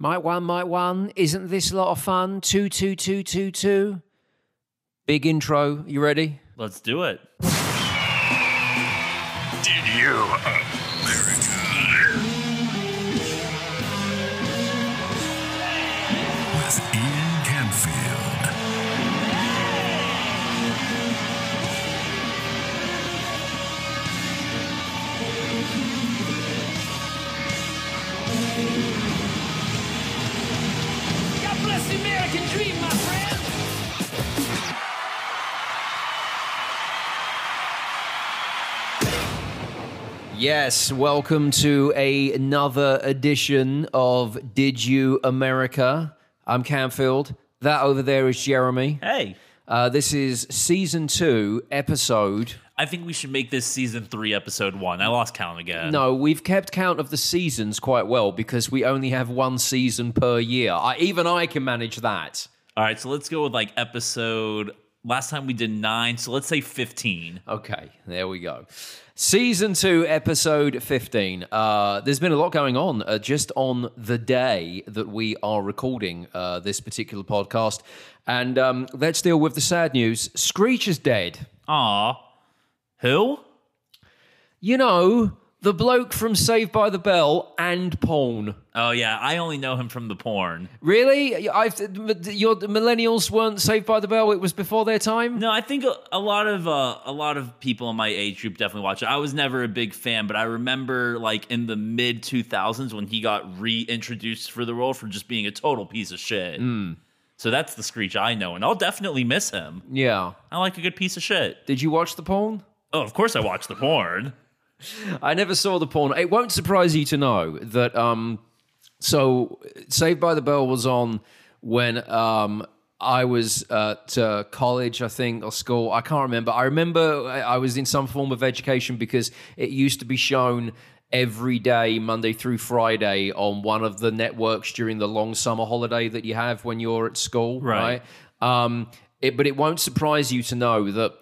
Might one, might one. Isn't this a lot of fun? Two, two, two, two, two. Big intro. You ready? Let's do it. Yes, welcome to a, another edition of Did You America? I'm Camfield. That over there is Jeremy. Hey, Uh, this is season two, episode. I think we should make this season three, episode one. I lost count again. No, we've kept count of the seasons quite well because we only have one season per year. I, even I can manage that. All right, so let's go with like episode. Last time we did nine, so let's say 15. Okay, there we go. Season two, episode 15. Uh, there's been a lot going on uh, just on the day that we are recording uh, this particular podcast. And um, let's deal with the sad news Screech is dead. Ah, Who? You know, the bloke from Saved by the Bell and Porn. Oh, yeah, I only know him from the porn. Really? I've, your millennials weren't Saved by the Bell? It was before their time? No, I think a, a lot of uh, a lot of people in my age group definitely watch it. I was never a big fan, but I remember like in the mid 2000s when he got reintroduced for the role for just being a total piece of shit. So that's the Screech I know, and I'll definitely miss him. Yeah. I like a good piece of shit. Did you watch the porn? Oh, of course I watched the porn. I never saw the porn. It won't surprise you to know that. Um, so, Saved by the Bell was on when um, I was at uh, college, I think, or school. I can't remember. I remember I was in some form of education because it used to be shown every day, Monday through Friday, on one of the networks during the long summer holiday that you have when you're at school, right? Right. Um, it, but it won't surprise you to know that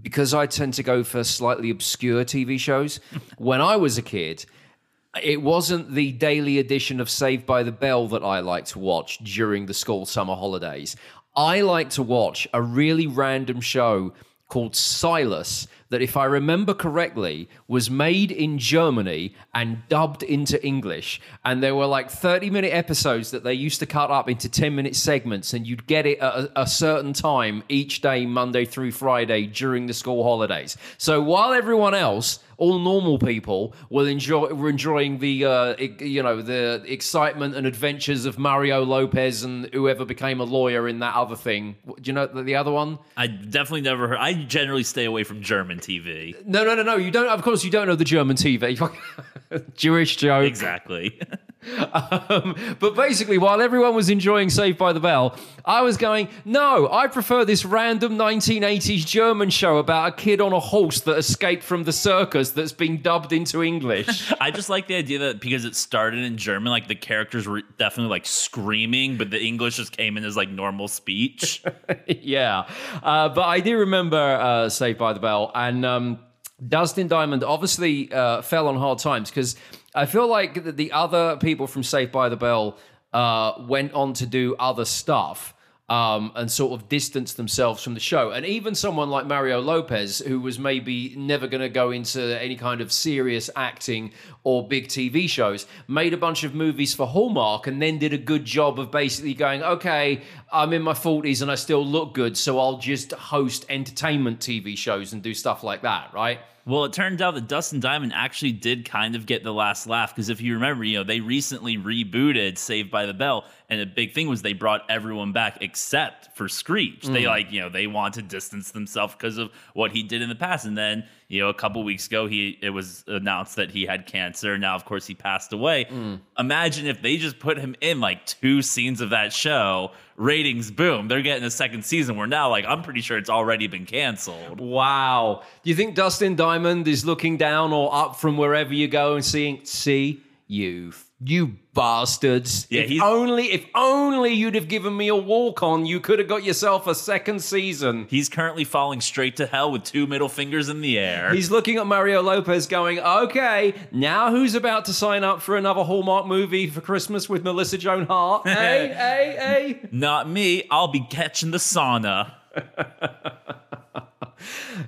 because I tend to go for slightly obscure TV shows, when I was a kid, it wasn't the daily edition of Saved by the Bell that I liked to watch during the school summer holidays. I like to watch a really random show called Silas that, if I remember correctly, was made in Germany and dubbed into English. And there were like 30 minute episodes that they used to cut up into 10 minute segments, and you'd get it at a, a certain time each day, Monday through Friday during the school holidays. So while everyone else, all normal people will enjoy were enjoying the uh, you know the excitement and adventures of Mario Lopez and whoever became a lawyer in that other thing. Do you know the, the other one? I definitely never heard. I generally stay away from German TV. No, no, no, no. You don't. Of course, you don't know the German TV. Jewish joke. Exactly. Um, but basically, while everyone was enjoying Saved by the Bell, I was going, no, I prefer this random 1980s German show about a kid on a horse that escaped from the circus that's been dubbed into English. I just like the idea that because it started in German, like the characters were definitely like screaming, but the English just came in as like normal speech. yeah. Uh, but I do remember uh, Saved by the Bell. And um, Dustin Diamond obviously uh, fell on hard times because I feel like the- the other people from Saved by the Bell uh, went on to do other stuff. Um, and sort of distance themselves from the show. And even someone like Mario Lopez, who was maybe never going to go into any kind of serious acting or big TV shows, made a bunch of movies for Hallmark and then did a good job of basically going, okay, I'm in my 40s and I still look good, so I'll just host entertainment TV shows and do stuff like that, right? Well, it turned out that Dustin Diamond actually did kind of get the last laugh because if you remember, you know, they recently rebooted Saved by the Bell, and a big thing was they brought everyone back except for Screech. They mm. like, you know, they want to distance themselves because of what he did in the past, and then you know, a couple weeks ago, he it was announced that he had cancer. Now, of course, he passed away. Mm. Imagine if they just put him in like two scenes of that show, ratings boom. They're getting a second season. Where now, like, I'm pretty sure it's already been canceled. Wow. Do you think Dustin Diamond is looking down or up from wherever you go and seeing, see, you've You bastards. Yeah, if only if only you'd have given me a walk on, you could have got yourself a second season. He's currently falling straight to hell with two middle fingers in the air. He's looking at Mario Lopez going, okay, now who's about to sign up for another Hallmark movie for Christmas with Melissa Joan Hart? hey, hey, hey. Not me. I'll be catching the sauna.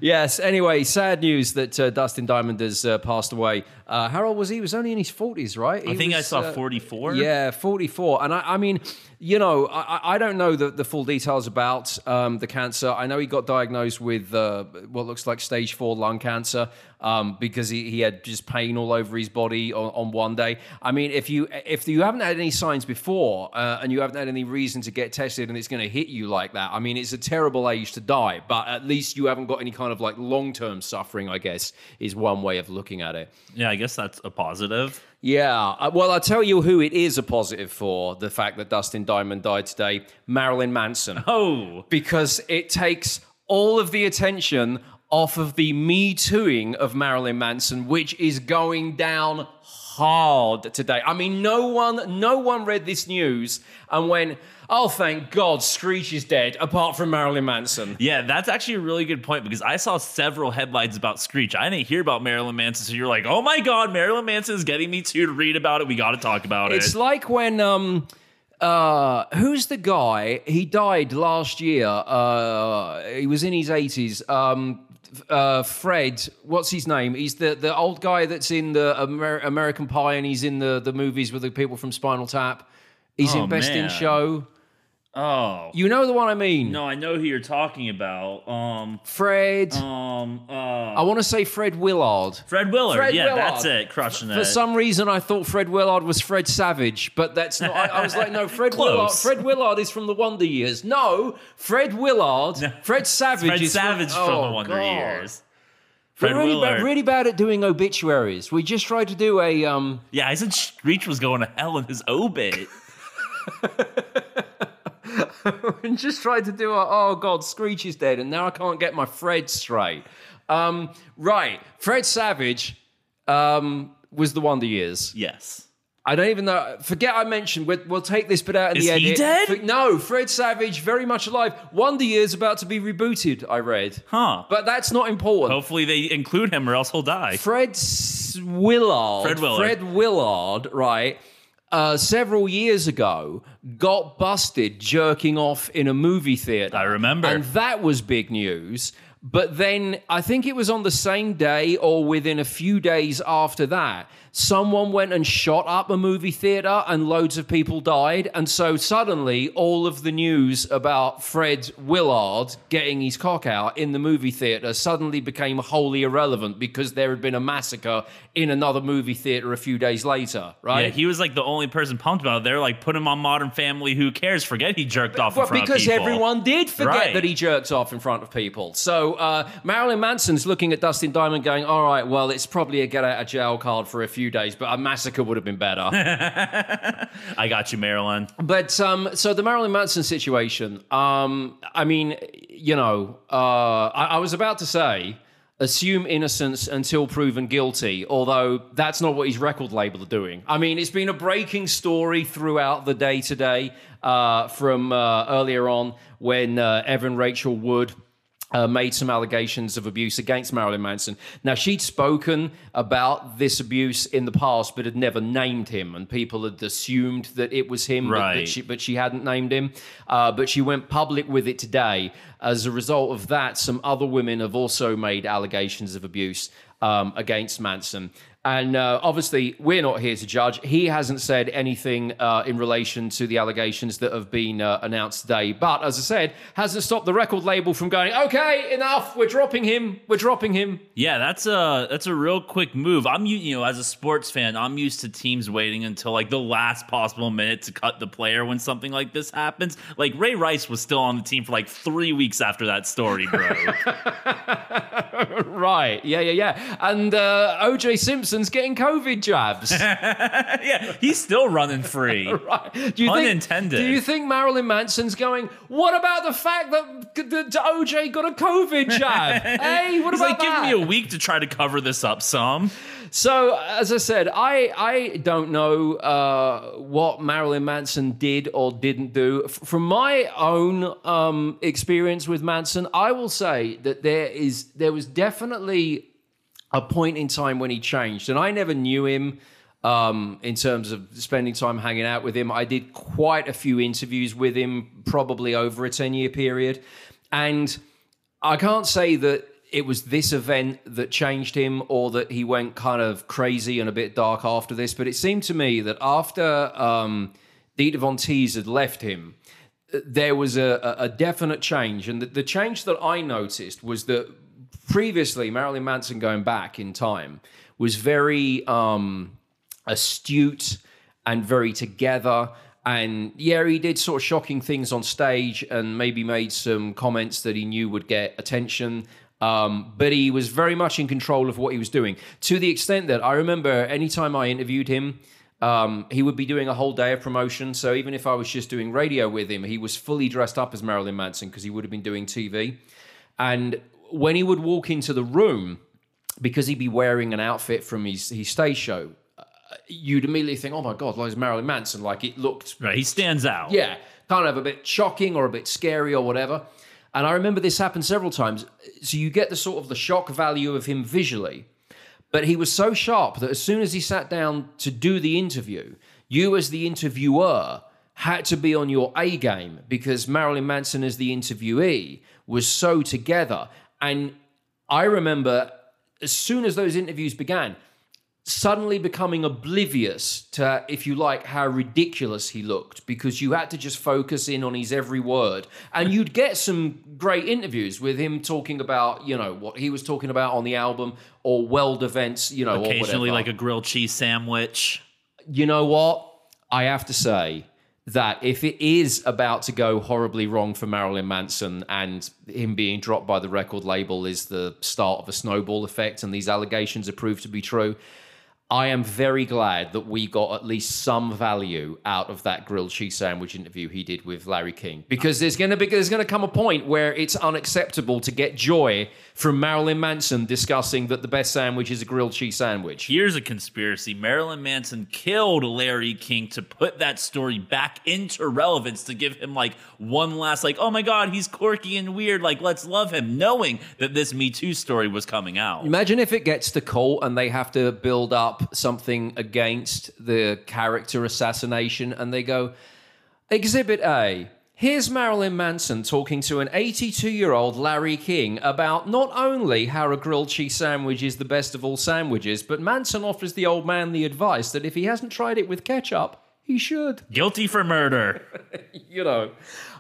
Yes, anyway, sad news that uh, Dustin Diamond has uh, passed away. Uh, how old was he? He was only in his 40s, right? I He think I saw uh, 44. Yeah, 44. And I, I mean, you know, I, I don't know the, the full details about um, the cancer. I know he got diagnosed with uh, what looks like stage four lung cancer um, because he, he had just pain all over his body on, on one day. I mean, if you if you haven't had any signs before uh, and you haven't had any reason to get tested and it's going to hit you like that, I mean, it's a terrible age to die, but at least you haven't got any kind of like long term suffering, I guess, is one way of looking at it. Yeah, I guess that's a positive. Yeah, uh, well, I'll tell you who it is a positive for the fact that Dustin Diamond died today Marilyn Manson. Oh, Because it takes all of the attention off of the Me Tooing of Marilyn Manson, which is going down hard today. I mean, no one, no one read this news and went, oh, thank God, Screech is dead, apart from Marilyn Manson. yeah, that's actually a really good point because I saw several headlines about Screech. I didn't hear about Marilyn Manson, so you're like, oh my God, Marilyn Manson is getting me to read about it. We got to talk about It's it. It's like when um uh who's the guy? He died last year. Uh he was in his 80s. Um uh Fred, what's his name? He's the the old guy that's in the Amer- American Pie and he's in the the movies with the people from Spinal Tap. He's Oh, in Best in. Show. Oh, You know the one I mean. no, I know who you're talking about. Um, Fred. um, uh, I want to say Fred Willard. Fred Willard. Fred yeah, Willard. that's it. Crushing it. For some reason, I thought Fred Willard was Fred Savage, but that's not. I, I was like, no, Fred. Willard. Fred Willard is from the Wonder Years. No, Fred Willard. Fred Savage Fred is Savage from, oh, the Wonder God. Years. We're really bad, really bad at doing obituaries. We just tried to do a um. Yeah, I said Screech was going to hell in his obit. we just tried to do a oh god, Screech is dead, and now I can't get my Fred straight. Um, right, Fred Savage um was the Wonder Years. yes. I don't even know. Forget I mentioned. We'll, we'll take this bit out in Is the he edit. dead? No, Fred Savage, very much alive. Wonder Years about to be rebooted. I read, Huh. but that's not important. Hopefully they include him or else he'll die. Fred Willard, Fred Willard. Fred Willard, right? Uh, several years ago, got busted jerking off in a movie theater. I remember. and that was big news. But then I think it was on the same day or within a few days after that, someone went and shot up a movie theater and loads of people died. And so suddenly all of the news about Fred Willard getting his cock out in the movie theater suddenly became wholly irrelevant because there had been a massacre in another movie theater a few days later, right? Yeah, he was like the only person pumped about it. They're like, put him on Modern Family. Who cares? Forget he jerked off in Well, front because of people. everyone did forget Right. that he jerked off in front of people. So uh, Marilyn Manson's looking at Dustin Diamond, going, "All right, well, it's probably a get out of jail card for a few days, but a massacre would have been better." I got you, Marilyn. but um, so the Marilyn Manson situation. Um, I mean, you know, uh, I, I was about to say. Assume innocence until proven guilty, although that's not what his record label are doing. I mean, it's been a breaking story throughout the day today uh, from uh, earlier on when uh, Evan Rachel Wood uh, made some allegations of abuse against Marilyn Manson. Now, she'd spoken about this abuse in the past, but had never named him, and people had assumed that it was him, but, that she, but she hadn't named him. Uh, but she went public with it today. As a result of that, some other women have also made allegations of abuse um, against Manson. And uh, obviously, we're not here to judge. He hasn't said anything uh, in relation to the allegations that have been uh, announced today. But as I said, hasn't stopped the record label from going, okay, enough, we're dropping him, we're dropping him. Yeah, that's a that's a real quick move. I'm you know as a sports fan, I'm used to teams waiting until like the last possible minute to cut the player when something like this happens. Like Ray Rice was still on the team for like three weeks after that story broke. Right. Yeah, yeah, yeah. and uh, OJ Simpson's getting COVID jabs. yeah, he's still running free. right? Do you Pun think. Do you think Marilyn Manson's going? What about the fact that, that OJ got a COVID jab? hey, what He's about like, that? give me a week to try to cover this up some. So, as I said, I I don't know uh, what Marilyn Manson did or didn't do. F- from my own um, experience with Manson, I will say that there is there was definitely a point in time when he changed, and I never knew him. Um, in terms of spending time hanging out with him, I did quite a few interviews with him, probably over a ten year period, and I can't say that it was this event that changed him or that he went kind of crazy and a bit dark after this, but it seemed to me that after um, Dita Von Teese had left him, there was a, a a definite change. And the, the change that I noticed was that previously, Marilyn Manson going back in time was very um, astute and very together. And yeah, he did sort of shocking things on stage and maybe made some comments that he knew would get attention. Um, but he was very much in control of what he was doing to the extent that I remember anytime I interviewed him, um, he would be doing a whole day of promotion. So even if I was just doing radio with him, he was fully dressed up as Marilyn Manson because he would have been doing TV. And when he would walk into the room, because he'd be wearing an outfit from his, his stage show, uh, you'd immediately think, oh my God, like it's Marilyn Manson. Like it looked Right, he stands out. yeah, kind of a bit shocking or a bit scary or whatever. And I remember this happened several times. So you get the sort of the shock value of him visually, but he was so sharp that as soon as he sat down to do the interview, you as the interviewer had to be on your A game because Marilyn Manson as the interviewee was so together. And I remember as soon as those interviews began, suddenly becoming oblivious to, if you like, how ridiculous he looked because you had to just focus in on his every word. And you'd get some great interviews with him talking about, you know, what he was talking about on the album or weld events, you know, Occasionally, like a grilled cheese sandwich. you know what? I have to say that if it is about to go horribly wrong for Marilyn Manson and him being dropped by the record label is the start of a snowball effect and these allegations are proved to be true, I am very glad that we got at least some value out of that grilled cheese sandwich interview he did with Larry King because there's going to be there's going to come a point where it's unacceptable to get joy from Marilyn Manson discussing that the best sandwich is a grilled cheese sandwich. Here's a conspiracy Marilyn Manson killed Larry King to put that story back into relevance to give him like one last, like, oh my God, he's quirky and weird. Like, let's love him, knowing that this Me Too story was coming out. Imagine if it gets to court and they have to build up something against the character assassination and they go, Exhibit A. Here's Marilyn Manson talking to an 82 year old Larry King about not only how a grilled cheese sandwich is the best of all sandwiches, but Manson offers the old man the advice that if he hasn't tried it with ketchup, he should Guilty for murder. you know.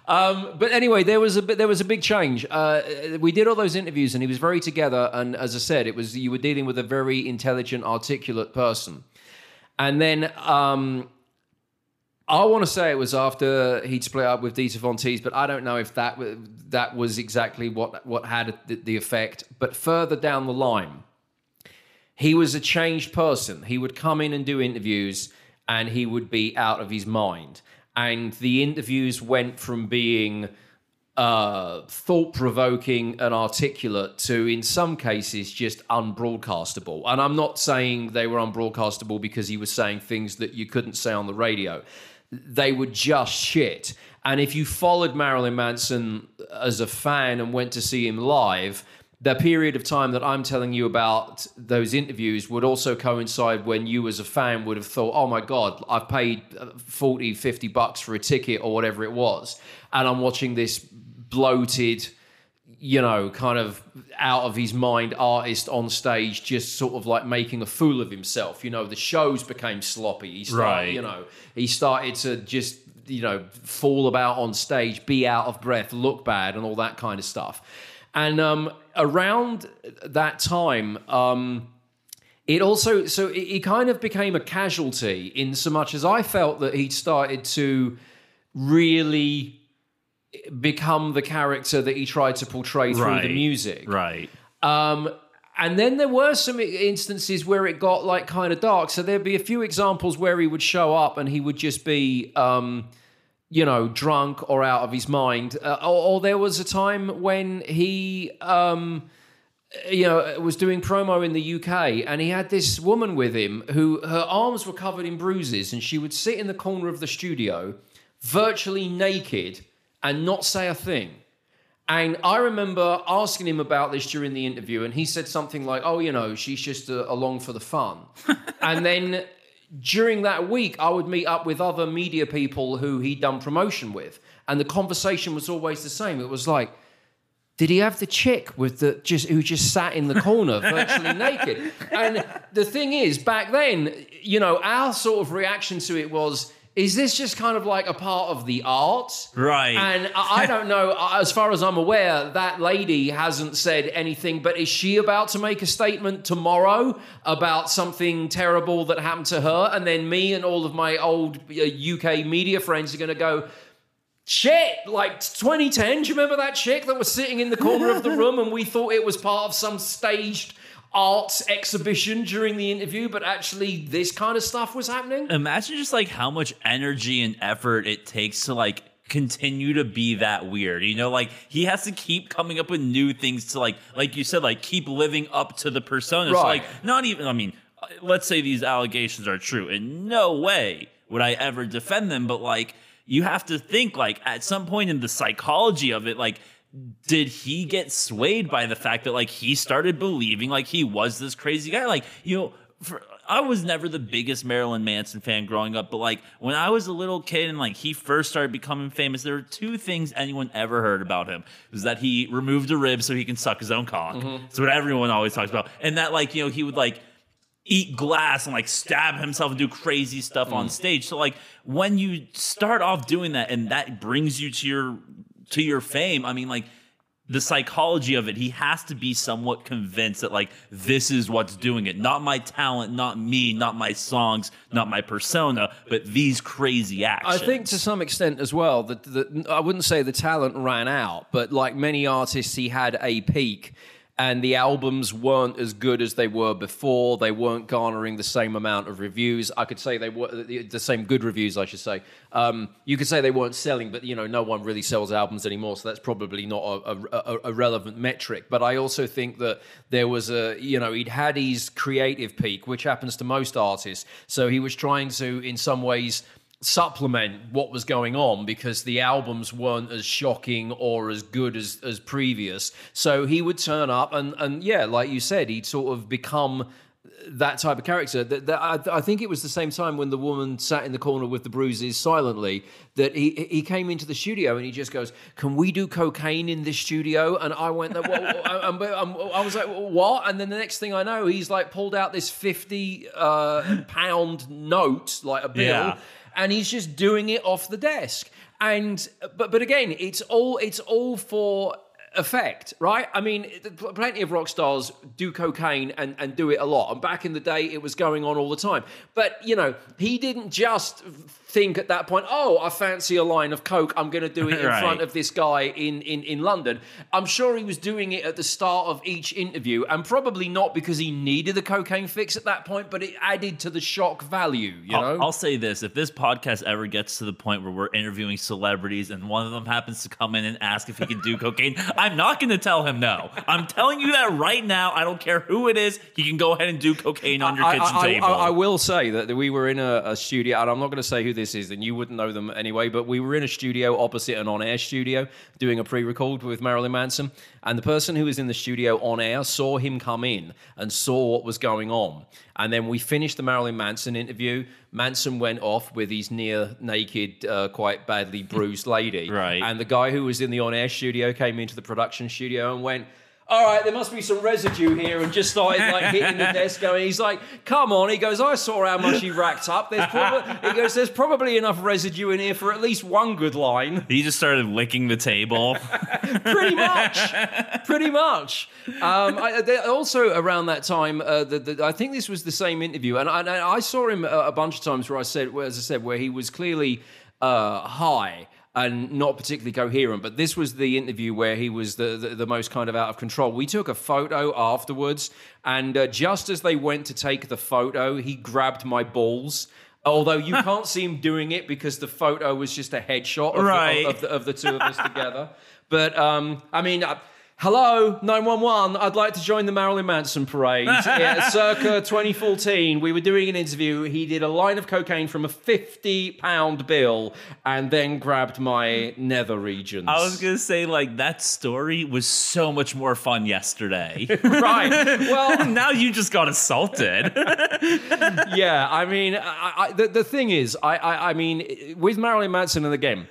Um, but anyway, there was a there was a big change. Uh, we did all those interviews, and he was very together. And as I said, it was you were dealing with a very intelligent, articulate person. And then um, I want to say it was after he'd split up with Dita Von Teese, but I don't know if that that was exactly what what had the effect. But further down the line, he was a changed person. He would come in and do interviews, and he would be out of his mind. And the interviews went from being uh, thought provoking and articulate to, in some cases, just unbroadcastable. And I'm not saying they were unbroadcastable because he was saying things that you couldn't say on the radio. They were just shit. And if you followed Marilyn Manson as a fan and went to see him live, the period of time that I'm telling you about those interviews would also coincide when you as a fan would have thought, oh my God, I've paid uh, 40, 50 bucks for a ticket or whatever it was. And I'm watching this bloated, you know, kind of out of his mind artist on stage, just sort of like making a fool of himself. You know, the shows became sloppy. He started, Right. you know, he started to just, you know, fall about on stage, be out of breath, look bad, and all that kind of stuff. And um, around that time, um, it also so it kind of became a casualty in so much as I felt that he'd started to really become the character that he tried to portray through the music. Right. Um, and then there were some instances where it got like kind of dark. So there'd be a few examples where he would show up and he would just be, um, you know, drunk or out of his mind. Uh, or, or there was a time when he, um, you know, was doing promo in the UK and he had this woman with him who her arms were covered in bruises and she would sit in the corner of the studio virtually naked and not say a thing. And I remember asking him about this during the interview, and he said something like, "Oh, you know, she's just uh, along for the fun." and then during that week, I would meet up with other media people who he'd done promotion with, and the conversation was always the same. It was like, "Did he have the chick with the just who just sat in the corner, virtually naked?" And the thing is, back then, you know, our sort of reaction to it was. Is this just kind of like a part of the art? Right. And I I don't know, as far as I'm aware, that lady hasn't said anything, but is she about to make a statement tomorrow about something terrible that happened to her? And then me and all of my old uh, UK media friends are going to go, Shit, like 2010, do you remember that chick that was sitting in the corner of the room and we thought it was part of some staged arts exhibition during the interview, but actually this kind of stuff was happening? Imagine just like how much energy and effort it takes to like continue to be that weird. You know, like he has to keep coming up with new things to like, like you said, like keep living up to the persona. So like, not even. I mean, uh, let's say these allegations are true. In no way would I ever defend them, but like, you have to think like at some point in the psychology of it, like. Did he get swayed by the fact that like he started believing like he was this crazy guy? Like, you know, for, I was never the biggest Marilyn Manson fan growing up, but like when I was a little kid and like he first started becoming famous, there were two things anyone ever heard about him. It was that he removed a rib so he can suck his own cock. Mm-hmm. That's what everyone always talks about. And that like, you know, he would like eat glass and like stab himself and do crazy stuff on mm. stage. So like when you start off doing that and that brings you to your to your fame, I mean like the psychology of it, he has to be somewhat convinced that like this is what's doing it. Not my talent, not me, not my songs, not my persona, but these crazy actions. I think to some extent as well that that I wouldn't say the talent ran out, but like many artists, he had a peak, and the albums weren't as good as they were before. They weren't garnering the same amount of reviews. I could say they were the same good reviews. I should say. Um, you could say they weren't selling, but you know, no one really sells albums anymore, so that's probably not a, a, a relevant metric. But I also think that there was a, you know, he'd had his creative peak, which happens to most artists. So he was trying to, in some ways supplement what was going on because the albums weren't as shocking or as good as as previous. So he would turn up and and yeah like you said he'd sort of become that type of character. That, that I, I think it was the same time when the woman sat in the corner with the bruises silently that he he came into the studio and he just goes can we do cocaine in this studio? And i went I, I was like what? And then the next thing i know he's like pulled out this 50 uh, pound note like a bill Yeah. And he's just doing it off the desk. And but but again, it's all it's all for effect, right? I mean, plenty of rock stars do cocaine and, and do it a lot. And back in the day, it was going on all the time. But you know, he didn't just think at that point, oh, I fancy a line of coke. I'm going to do it in Right. front of this guy in, in in London. I'm sure he was doing it at the start of each interview, and probably not because he needed the cocaine fix at that point, but it added to the shock value. You know, I'll, I'll say this: if this podcast ever gets to the point where we're interviewing celebrities and one of them happens to come in and ask if he can do cocaine, I'm not going to tell him no. I'm telling you that right now. I don't care who it is. He can go ahead and do cocaine on your I, kitchen I- I- table. I, I will say that we were in a, a studio, and I'm not going to say who this is, and you wouldn't know them anyway, but we were in a studio opposite an on air studio doing a pre record with Marilyn Manson. And the person who was in the studio on air saw him come in and saw what was going on. And then we finished the Marilyn Manson interview. Manson went off with his near naked, uh, quite badly bruised lady. Right. And the guy who was in the on air studio came into the production studio and went, all right, there must be some residue here, and just started like hitting the desk. Going, he's like, "Come on!" He goes, "I saw how much he racked up. There's probably," he goes, "There's probably enough residue in here for at least one good line." he just started licking the table. Pretty much, pretty much. Um, I, there- also around that time, uh, the, the, I think this was the same interview, and I, I saw him a, a bunch of times where I said, where, as I said, where he was clearly uh, high. And not particularly coherent. But this was the interview where he was the, the, the most kind of out of control. We took a photo afterwards, and uh, just as they went to take the photo, he grabbed my balls. Although you can't see him doing it because the photo was just a headshot of, Right. the, of, of, the, of the two of us together. But um, I mean, uh, hello, 911. I'd like to join the Marilyn Manson parade. yeah, circa 2014, we were doing an interview. He did a line of cocaine from a 50 pound bill and then grabbed my nether regions. I was gonna say like that story was so much more fun yesterday. right. Well, now you just got assaulted. yeah, I mean, I, I, the, the thing is, I, I, I mean, with Marilyn Manson in the game,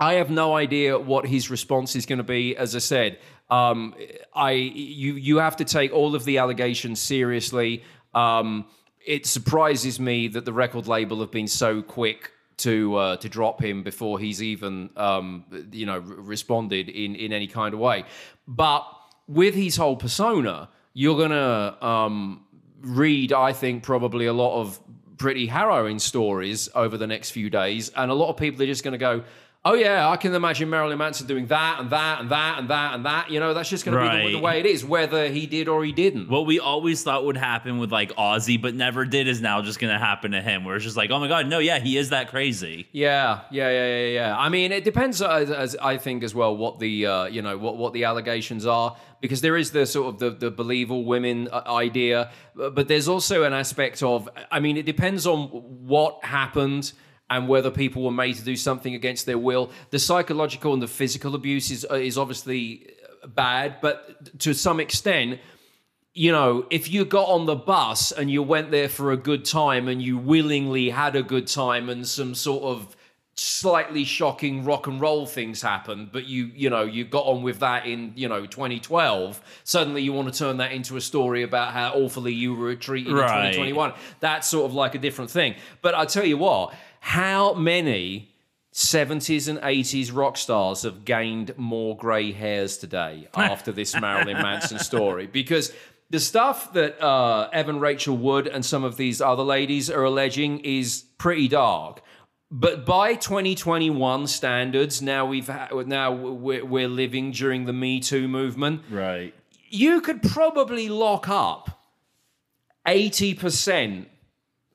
I have no idea what his response is going to be. As I said, um, I you you have to take all of the allegations seriously. Um, it surprises me that the record label have been so quick to uh, to drop him before he's even um, you know responded in in any kind of way. But with his whole persona, you're gonna um, read, I think, probably a lot of pretty harrowing stories over the next few days, and a lot of people are just going to go. Oh yeah, I can imagine Marilyn Manson doing that and that and that and that and that. You know, that's just going to be the, the way it is, whether he did or he didn't. what we always thought would happen with like Ozzy, but never did, is now just gonna happen to him. Where it's just like, oh my god, no, yeah, he is that crazy. Yeah, yeah, yeah, yeah, yeah. I mean, it depends, uh, as, as I think, as well, what the uh, you know what what the allegations are, because there is the sort of the the believe all women uh, idea, but there's also an aspect of, I mean, it depends on what happened and whether people were made to do something against their will. The psychological and the physical abuse is uh, is obviously bad, but to some extent you know, if you got on the bus and you went there for a good time and you willingly had a good time and some sort of slightly shocking rock and roll things happened, but you, you know, you got on with that in, you know, 2012, suddenly you want to turn that into a story about how awfully you were treated Right. in 2021. That's sort of like a different thing. But I tell you what, how many 70s and 80s rock stars have gained more grey hairs today after this Marilyn Manson story because the stuff that uh, Evan Rachel Wood and some of these other ladies are alleging is pretty dark. But by 2021 standards, now we've ha- now we're, we're living during the Me Too movement. Right. You could probably lock up 80%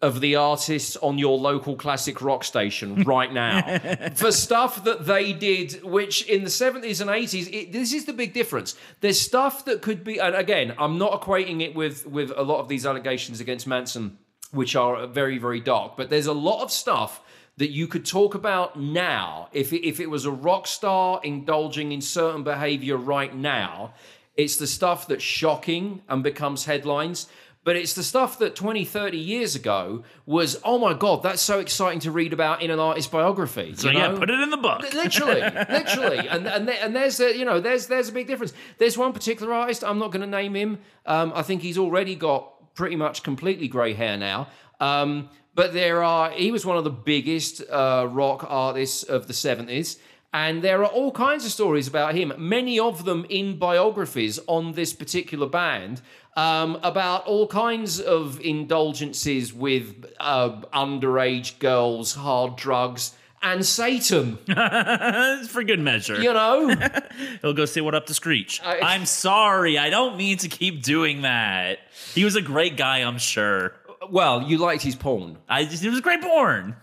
of the artists on your local classic rock station right now. For stuff that they did, which in the 70s and 80s, it, this is the big difference. There's stuff that could be, and again, I'm not equating it with, with a lot of these allegations against Manson, which are very, very dark, but there's a lot of stuff that you could talk about now. If it, if it was a rock star indulging in certain behavior right now it's the stuff that's shocking and becomes headlines but it's the stuff that 20 30 years ago was oh my god that's so exciting to read about in an artist biography So you yeah, put it in the book. literally literally. And and, and there's a, you know there's there's a big difference. There's one particular artist i'm not going to name him um, i think he's already got pretty much completely grey hair now um, but there are he was one of the biggest uh, rock artists of the 70s and there are all kinds of stories about him many of them in biographies on this particular band um, about all kinds of indulgences with uh, underage girls hard drugs and satan for good measure. you know He'll go say what up to Screech. I- I'm sorry. I don't mean to keep doing that. He was a great guy, I'm sure. well you liked his porn I just, it was great porn.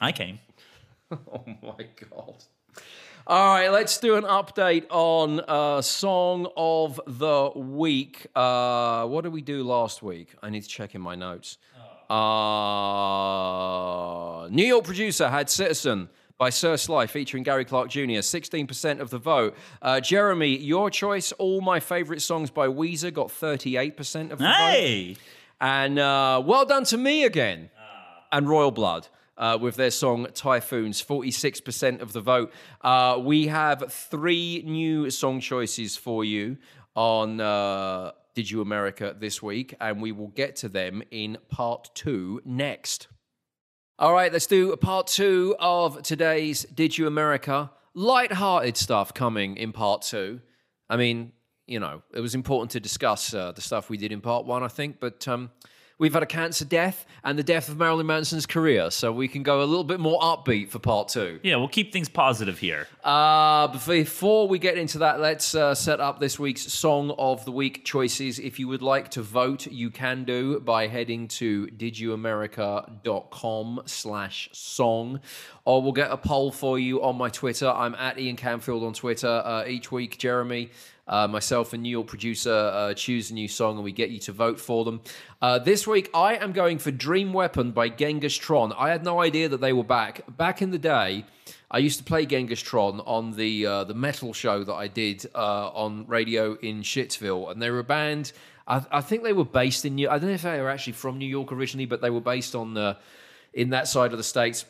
I came. oh my god all right let's do an update on uh song of the week uh what did we do last week i need to check in my notes uh new york producer had citizen by Sir Sly featuring Gary Clark Jr. 16% of the vote. Uh, Jeremy, your choice, All My Favorite Songs by Weezer got 38% of the vote. Hey! And uh, well done to me again. And Royal Blood uh, with their song Typhoons, 46% of the vote. Uh, we have three new song choices for you on uh, Did You America this week, and we will get to them in part two next. All right, let's do part two of today's Did You America? Light-hearted stuff coming in part two. I mean, you know, it was important to discuss uh, the stuff we did in part one, I think, but um, we've had a cancer death and the death of Marilyn Manson's career, so we can go a little bit more upbeat for part two. Yeah, we'll keep things positive here. Uh, before we get into that, let's uh, set up this week's Song of the Week choices. If you would like to vote, you can do by heading to didyouamerica.com slash song. Or we'll get a poll for you on my Twitter. I'm at Ian Camfield on Twitter. Uh, each week, Jeremy, uh, myself, and New York producer uh, choose a new song and we get you to vote for them. Uh, this week, I am going for Dream Weapon by Genghis Tron. I had no idea that they were back. Back in the day, I used to play Genghis Tron on the uh, the metal show that I did uh, on radio in Shittsville, and they were a band. I, I think they were based in New. I don't know if they were actually from New York originally, but they were based on the in that side of the states.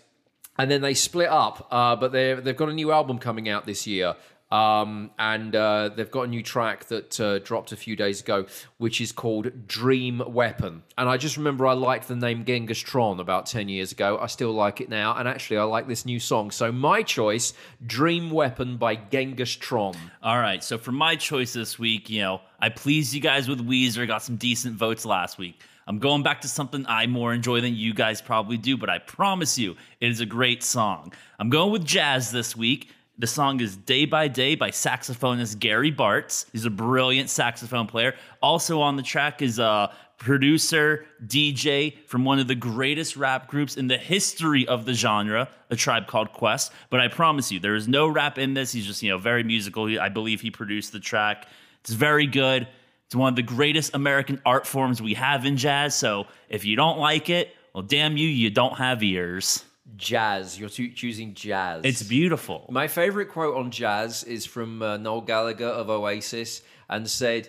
And then they split up, uh, but they they've got a new album coming out this year. Um, and uh, they've got a new track that uh, dropped a few days ago, which is called Dream Weapon. And I just remember I liked the name Genghis Tron about 10 years ago. I still like it now. And actually, I like this new song. So, my choice Dream Weapon by Genghis Tron. All right, so for my choice this week, you know, I pleased you guys with Weezer, got some decent votes last week. I'm going back to something I more enjoy than you guys probably do, but I promise you, it is a great song. I'm going with jazz this week. The song is Day by Day by saxophonist Gary Bartz. He's a brilliant saxophone player. Also on the track is a producer, DJ from one of the greatest rap groups in the history of the genre, A Tribe Called Quest. But I promise you, there is no rap in this. He's just, you know, very musical. I believe he produced the track. It's very good. It's one of the greatest American art forms we have in jazz. So if you don't like it, well, damn you, you don't have ears. Jazz. You're choo- choosing jazz. It's beautiful. My favorite quote on jazz is from uh, Noel Gallagher of Oasis and said,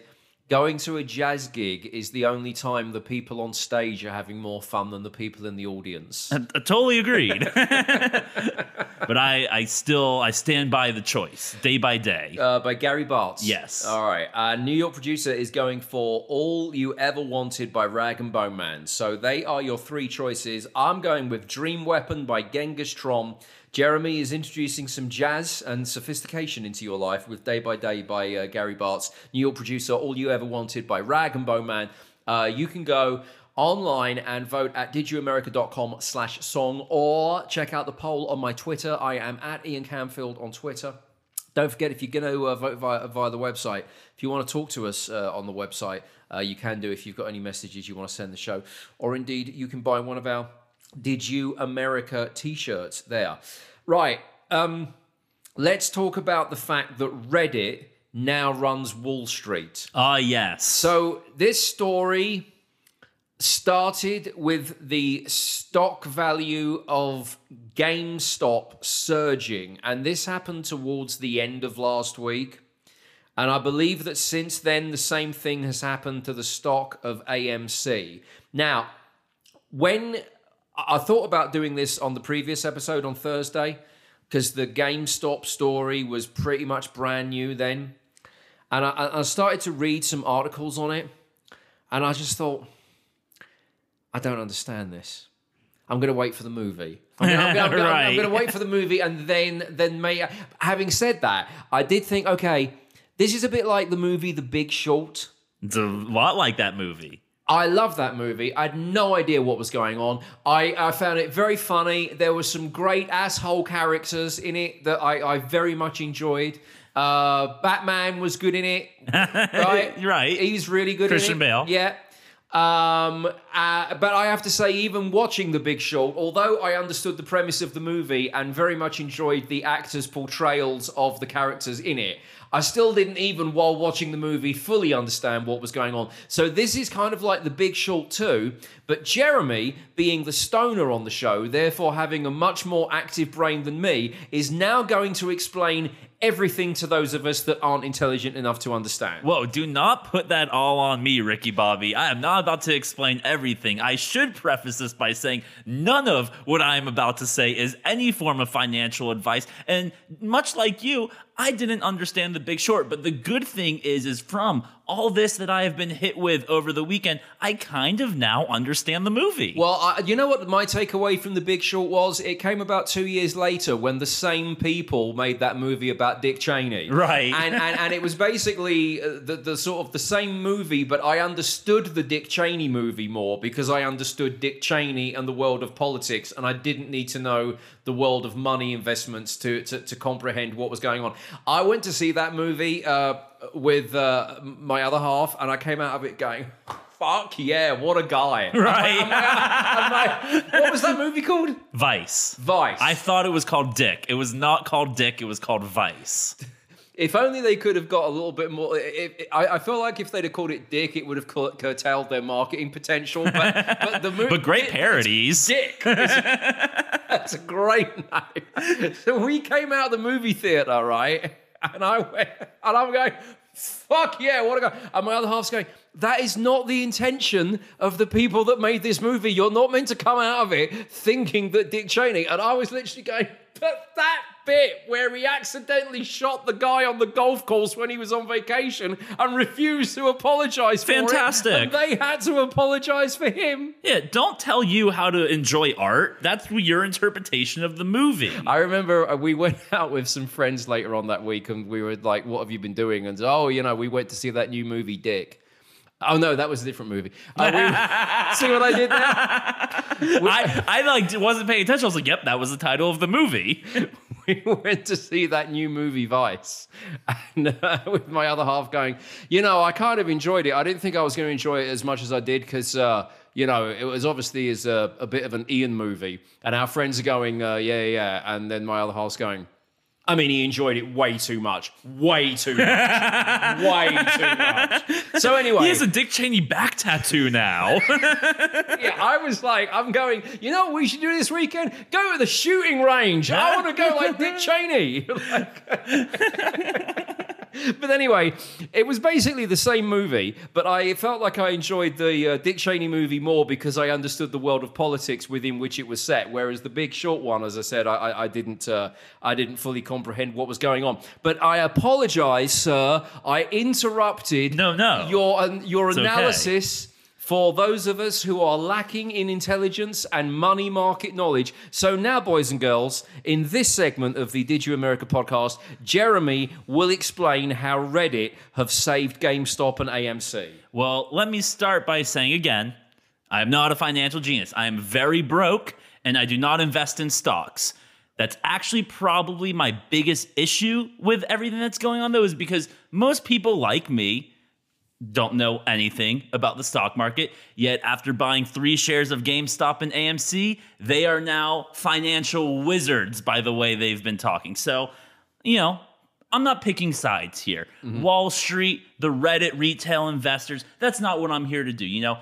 Going to a jazz gig is the only time the people on stage are having more fun than the people in the audience. I totally agreed. but I, I still I stand by the choice day by day. Uh, by Gary Bartz. Yes. All right. Uh, New York producer is going for All You Ever Wanted by Rag and Bone Man. So they are your three choices. I'm going with Dream Weapon by Genghis Tron. Jeremy is introducing some jazz and sophistication into your life with Day by Day by uh, Gary Bartz. New York producer All You Ever Wanted by Rag and Bone Man. Uh, you can go online and vote at didyouamerica.com slash song or check out the poll on my Twitter. I am at Ian Camfield on Twitter. Don't forget, if you're going to uh, vote via, via the website, if you want to talk to us uh, on the website, uh, you can do if you've got any messages you want to send the show. Or indeed, you can buy one of our Did You America t shirts there. Right. Um, let's talk about the fact that Reddit now runs Wall Street. Ah, yes. So this story started with the stock value of GameStop surging, and this happened towards the end of last week. And I believe that since then, the same thing has happened to the stock of AMC. Now, when I thought about doing this on the previous episode on Thursday, because the GameStop story was pretty much brand new then. And I, I started to read some articles on it, and I just thought, I don't understand this. I'm going to wait for the movie. I'm going, I'm, going, I'm, going, I'm Right. to wait for the movie, and then then may. Having said that, I did think, okay, this is a bit like the movie The Big Short. It's a lot like that movie. I love that movie. I had no idea what was going on. I, I found it very funny. There were some great asshole characters in it that I, I very much enjoyed. Uh, Batman was good in it, right? Right. He's really good. Christian in it. Bale. Yeah. Um, uh, but I have to say, even watching The Big Short, although I understood the premise of the movie and very much enjoyed the actors' portrayals of the characters in it, I still didn't even, while watching the movie, fully understand what was going on. So this is kind of like The Big Short too, but Jeremy, being the stoner on the show, therefore having a much more active brain than me, is now going to explain everything to those of us that aren't intelligent enough to understand. Whoa, do not put that all on me, Ricky Bobby. I am not about to explain everything. I should preface this by saying none of what I am about to say is any form of financial advice. And much like you, I didn't understand the big short. But the good thing is, is from all this that I have been hit with over the weekend, I kind of now understand the movie. Well, I, you know what my takeaway from The Big Short was? It came about two years later when the same people made that movie about Dick Cheney. Right. And, and, and it was basically uh, the, the sort of the same movie, but I understood the Dick Cheney movie more because I understood Dick Cheney and the world of politics, and I didn't need to know the world of money investments to, to, to comprehend what was going on. I went to see that movie uh, with uh, my other half, and I came out of it going, fuck yeah, what a guy. right. I'm like, what was that movie called? Vice. Vice. I thought it was called Dick. It was not called Dick. It was called Vice. if only they could have got a little bit more. If, I, I feel like if they'd have called it Dick, it would have cur- curtailed their marketing potential. But, but the movie, But great parodies. Dick. That's a great name. So we came out of the movie theater, right? And I went, and I'm going, fuck yeah, what a guy. And my other half's going, that is not the intention of the people that made this movie. You're not meant to come out of it thinking that Dick Cheney. And I was literally going, but that bit where he accidentally shot the guy on the golf course when he was on vacation and refused to apologize for Fantastic. it. And they had to apologize for him. Yeah, don't tell you how to enjoy art. That's your interpretation of the movie. I remember uh, we went out with some friends later on that week, and we were like, "What have you been doing?" And oh, you know, we went to see that new movie, Dick. Oh no, that was a different movie. Uh, we- see what I did there? I, I like wasn't paying attention. I was like, "Yep, that was the title of the movie." we went to see that new movie Vice, and uh, with my other half going, you know, I kind of enjoyed it. I didn't think I was going to enjoy it as much as I did because. Uh, you know, it was obviously is a, a bit of an Ian movie, and our friends are going, uh, yeah, yeah, and then my other half's going, I mean, he enjoyed it way too much, way too much, way too much. So anyway, He has a Dick Cheney back tattoo now. yeah, I was like, I'm going, you know what we should do this weekend? Go to the shooting range. I want to go like Dick Cheney. Like- but anyway, it was basically the same movie, but I felt like I enjoyed the uh, Dick Cheney movie more because I understood the world of politics within which it was set. Whereas the Big Short one, as I said, I, I, I didn't, uh, I didn't fully comprehend what was going on. But I apologise, sir. I interrupted. No, no. Your uh, your okay. analysis for those of us who are lacking in intelligence and money market knowledge. So now, boys and girls, in this segment of the Did You America podcast, Jeremy will explain how Reddit have saved GameStop and AMC. well, let me start by saying again, I am not a financial genius. I am very broke and I do not invest in stocks. That's actually probably my biggest issue with everything that's going on, though, is because most people like me don't know anything about the stock market. Yet, after buying three shares of GameStop and AMC, they are now financial wizards by the way they've been talking. So, you know, I'm not picking sides here. Mm-hmm. Wall Street, the Reddit retail investors, that's not what I'm here to do. You know,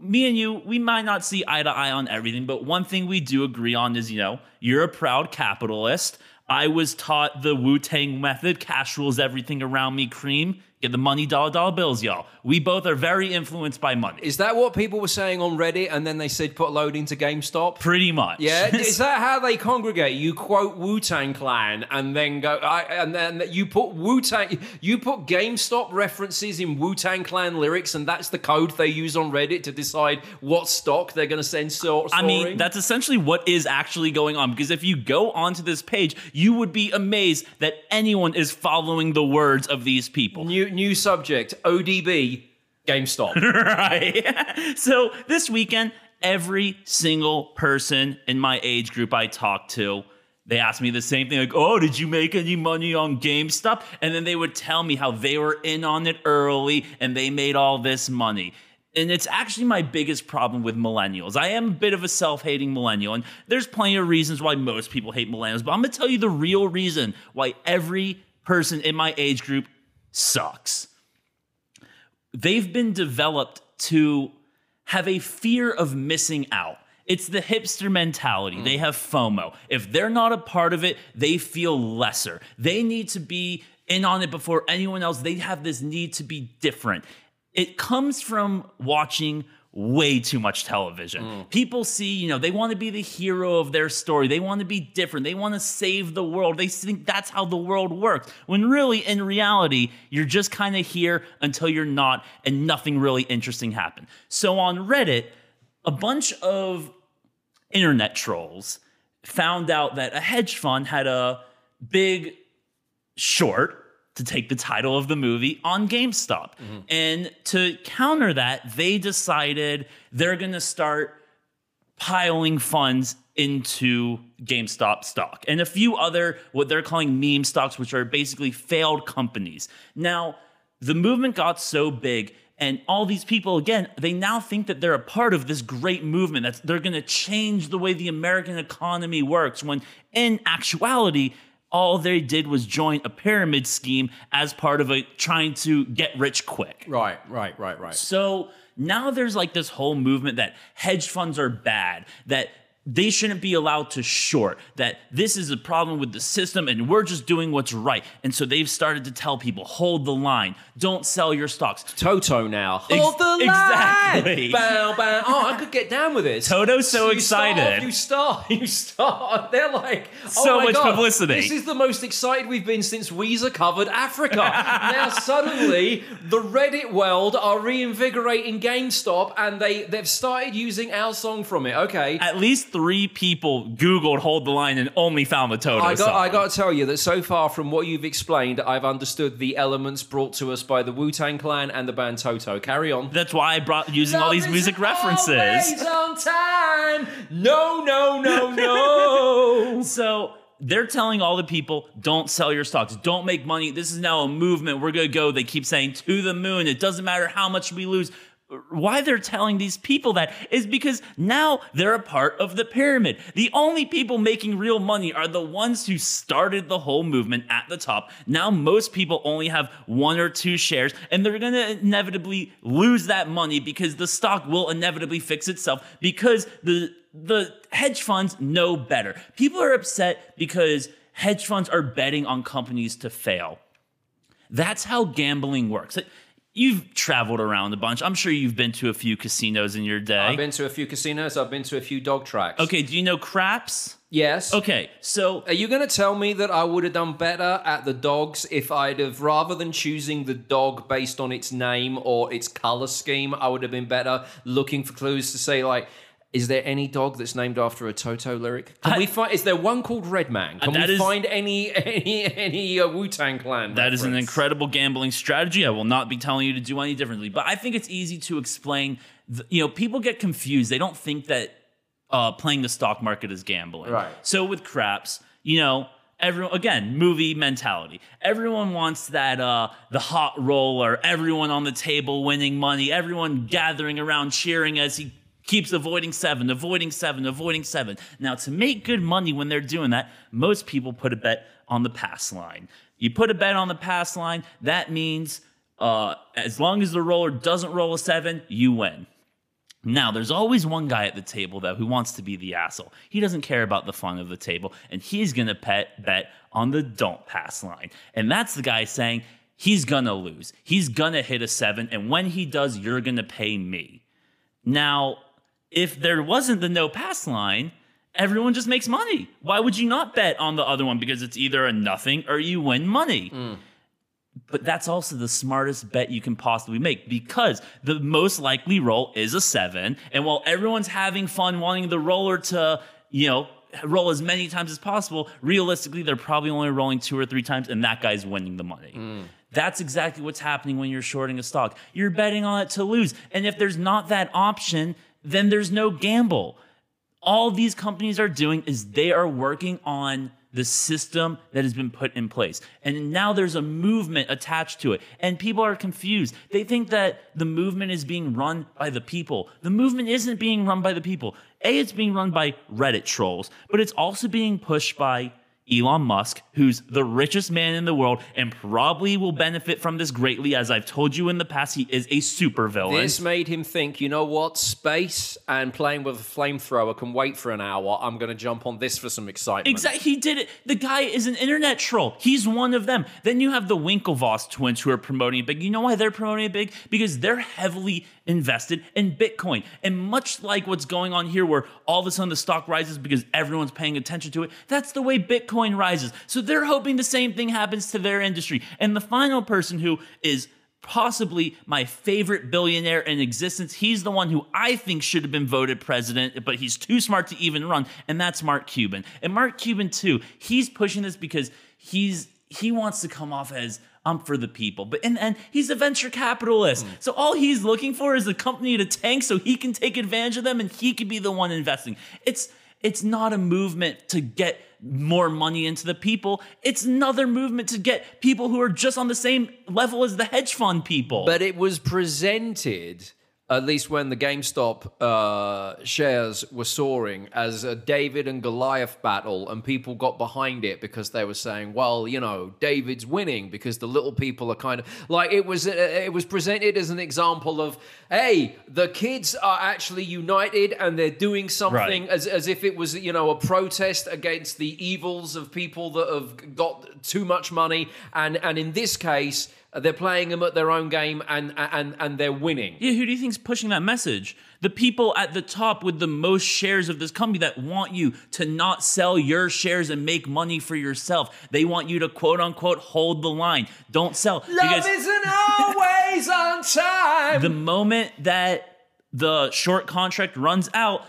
me and you, we might not see eye to eye on everything, but one thing we do agree on is, you know, you're a proud capitalist. I was taught the Wu Tang method, cash rules everything around me, cream. Get the money, dollar, dollar bills, y'all. We both are very influenced by money. Is that what people were saying on Reddit and then they said put load into GameStop? Pretty much. Yeah, is that how they congregate? You quote Wu Tang Clan and then go, I, and then you put Wu Tang, you put GameStop references in Wu Tang Clan lyrics, and that's the code they use on Reddit to decide what stock they're going to send. So, I mean, that's essentially what is actually going on. Because if you go onto this page, you would be amazed that anyone is following the words of these people. new new subject. ODB, GameStop. right? so this weekend, every single person in my age group I talked to, they asked me the same thing, like, oh, did you make any money on GameStop? And then they would tell me how they were in on it early and they made all this money. And it's actually my biggest problem with millennials. I am a bit of a self hating millennial, and there's plenty of reasons why most people hate millennials, but I'm gonna tell you the real reason why every person in my age group sucks they've been developed to have a fear of missing out. It's the hipster mentality. They have FOMO. If they're not a part of it, they feel lesser. They need to be in on it before anyone else. They have this need to be different. It comes from watching way too much television. Mm. People see, you know, they want to be the hero of their story. They want to be different. They want to save the world. They think that's how the world works. When really, in reality, you're just kind of here until you're not, and nothing really interesting happened. So on Reddit, a bunch of internet trolls found out that a hedge fund had a big short to take the title of the movie on GameStop. Mm-hmm. And to counter that, they decided they're going to start piling funds into GameStop stock and a few other what they're calling meme stocks, which are basically failed companies. Now, the movement got so big and all these people again they now think that they're a part of this great movement that they're going to change the way the american economy works when in actuality all they did was join a pyramid scheme as part of a trying to get rich quick Right, right, right, right. so now there's like this whole movement that hedge funds are bad, that they shouldn't be allowed to short, that this is a problem with the system and we're just doing what's right. And so they've started to tell people hold the line, don't sell your stocks. Toto now. Ex- Hold the line. exactly. Bow, bow. Oh, I could get down with this. Toto's so you start excited. off, you start. You start. They're like oh So my much God, publicity. This is the most excited we've been since Weezer covered Africa. now suddenly the Reddit world are reinvigorating GameStop, and they they've started using our song from it. Okay. At least three people Googled hold the line and only found the Toto I got, song. I got to tell you that so far from what you've explained, I've understood the elements brought to us by the Wu Tang Clan and the band Toto. Carry on. That's why I brought using all these Love music is references. always on time. No, no, no, no. So they're telling all the people, don't sell your stocks, don't make money. This is now a movement. We're going to go, they keep saying, to the moon. It doesn't matter how much we lose. Why they're telling these people that is because now they're a part of the pyramid. The only people making real money are the ones who started the whole movement at the top. Now, most people only have one or two shares, and they're going to inevitably lose that money because the stock will inevitably fix itself because the the hedge funds know better. People are upset because hedge funds are betting on companies to fail. That's how gambling works. You've traveled around a bunch. I'm sure you've been to a few casinos in your day. I've been to a few casinos. I've been to a few dog tracks. okay, do you know craps? Yes. Okay, so Are you going to tell me that I would have done better at the dogs if I'd have, rather than choosing the dog based on its name or its color scheme, I would have been better looking for clues to say, like, is there any dog that's named after a Toto lyric? Can I- we find? Is there one called Red Man? Can we is- find any any any uh, Wu Tang Clan? That is an incredible gambling strategy. I will not be telling you to do any differently. But I think it's easy to explain. th- You know, people get confused. They don't think that uh, playing the stock market is gambling. Right. So with craps, you know, everyone again, movie mentality. Everyone wants that uh, the hot roller. Everyone on the table winning money. Everyone gathering around cheering as he keeps avoiding seven, avoiding seven, avoiding seven. Now, to make good money when they're doing that, most people put a bet on the pass line. You put a bet on the pass line, that means uh, as long as the roller doesn't roll a seven, you win. Now, there's always one guy at the table though who wants to be the asshole. He doesn't care about the fun of the table, and he's gonna pet bet on the don't pass line. And that's the guy saying he's gonna lose. He's gonna hit a seven, and when he does, you're gonna pay me. Now, if there wasn't the no pass line, everyone just makes money. Why would you not bet on the other one? Because it's either a nothing or you win money. But that's also the smartest bet you can possibly make because the most likely roll is a seven. And while everyone's having fun wanting the roller to, you know, roll as many times as possible, realistically, they're probably only rolling two or three times, and that guy's winning the money. That's exactly what's happening when you're shorting a stock. You're betting on it to lose. And if there's not that option, then there's no gamble all these companies are doing is they are working on the system that has been put in place. And now there's a movement attached to it. And people are confused. They think that the movement is being run by the people. The movement isn't being run by the people. A, it's being run by Reddit trolls, but it's also being pushed by Elon Musk, who's the richest man in the world and probably will benefit from this greatly. As I've told you in the past, he is a supervillain. This made him think, you know what? Space and playing with a flamethrower can wait for an hour. I'm going to jump on this for some excitement. Exactly. He did it. The guy is an internet troll. He's one of them. Then you have the Winklevoss twins who are promoting it big. You know why they're promoting it big? Because they're heavily invested in Bitcoin. And much like what's going on here, where all of a sudden the stock rises because everyone's paying attention to it, that's the way Bitcoin rises. So they're hoping the same thing happens to their industry. And the final person who is possibly my favorite billionaire in existence. He's the one who I think should have been voted president, but he's too smart to even run, and that's Mark Cuban. And Mark Cuban too, he's pushing this because he's he wants to come off as I'm for the people, but and, and he's a venture capitalist. Mm. So all he's looking for is a company to tank so he can take advantage of them and he could be the one investing. It's it's not a movement to get more money into the people. It's another movement to get people who are just on the same level as the hedge fund people. But it was presented, at least when the GameStop uh, shares were soaring, as a David and Goliath battle, and people got behind it because they were saying, "Well, you know, David's winning because the little people are kind of like it was." Uh, it was presented as an example of, "Hey, the kids are actually united and they're doing something Right. as as if it was you know a protest against the evils of people that have got too much money, and and in this case." They're playing them at their own game and and and they're winning. Yeah, who do you think's pushing that message? The people at the top with the most shares of this company that want you to not sell your shares and make money for yourself. They want you to quote unquote hold the line. Don't sell. because isn't always on time. the moment that the short contract runs out,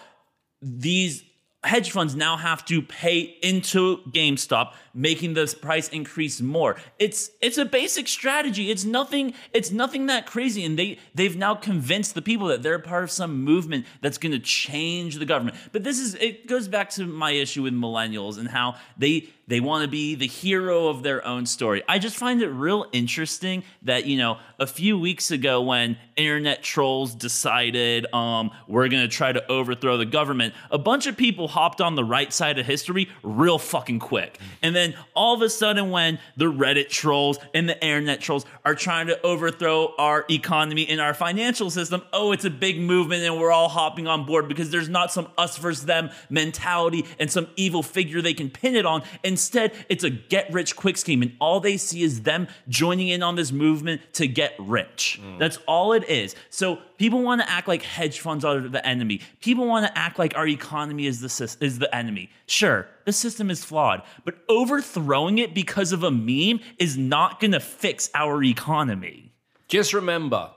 these hedge funds now have to pay into GameStop, making the price increase more. It's it's a basic strategy. It's nothing. It's nothing that crazy. And they they've now convinced the people that they're part of some movement that's going to change the government. But this is it goes back to my issue with millennials and how they they want to be the hero of their own story. I just find it real interesting that you know a few weeks ago when internet trolls decided um, we're gonna try to overthrow the government, a bunch of people hopped on the right side of history real fucking quick, and then all of a sudden when the Reddit trolls and the internet trolls are trying to overthrow our economy and our financial system, oh, it's a big movement and we're all hopping on board because there's not some us versus them mentality and some evil figure they can pin it on. Instead, it's a get rich quick scheme, and all they see is them joining in on this movement to get rich. Mm. That's all it is. So people want to act like hedge funds are the enemy. People want to act like our economy is the is the enemy. Sure, the system is flawed, but overthrowing it because of a meme is not going to fix our economy. Just remember,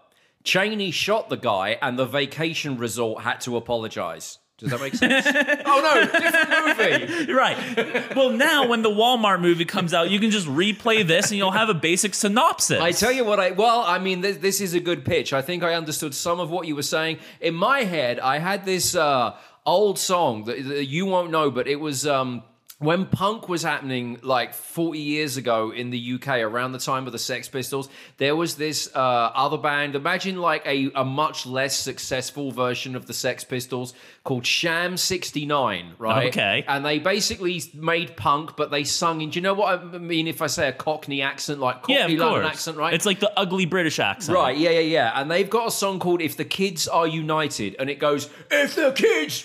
Cheney shot the guy, and the vacation resort had to apologize. Does that make sense? oh no, different movie. Right. Well, now when the Walmart movie comes out, you can just replay this and you'll have a basic synopsis. I tell you what, I well, I mean, this, this is a good pitch. I think I understood some of what you were saying. In my head, I had this uh, old song that, that you won't know, but it was. Um, when punk was happening like 40 years ago in the UK around the time of the Sex Pistols, there was this uh, other band. Imagine like a, a much less successful version of the Sex Pistols called Sham 69, right? Okay. And they basically made punk, but they sung in. Do you know what I mean if I say a Cockney accent, like Cockney yeah, of London course. accent, right? It's like the ugly British accent. Right, yeah, yeah, yeah. And they've got a song called If the Kids Are United, and it goes, If the kids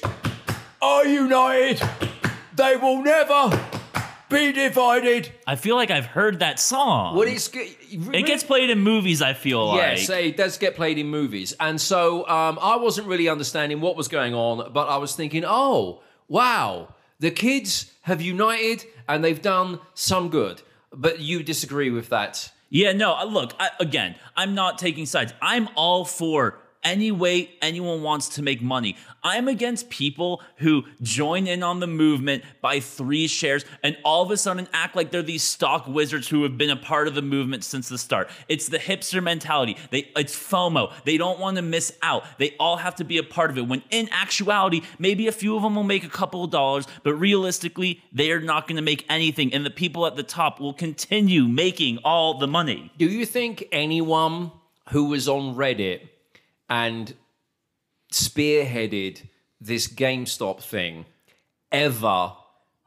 are united, they will never be divided. I feel like I've heard that song. What is it gets played in movies, I feel like. Yes, it does get played in movies. And so um, I wasn't really understanding what was going on, but I was thinking, oh, wow, the kids have united and they've done some good. But you disagree with that. Yeah, no, uh, look, I, again, I'm not taking sides. I'm all for any way anyone wants to make money. I'm against people who join in on the movement, buy three shares, and all of a sudden act like they're these stock wizards who have been a part of the movement since the start. It's the hipster mentality. They it's FOMO. They don't want to miss out. They all have to be a part of it. When in actuality, maybe a few of them will make a couple of dollars, but realistically, they are not going to make anything, and the people at the top will continue making all the money. Do you think anyone who was on Reddit and spearheaded this GameStop thing ever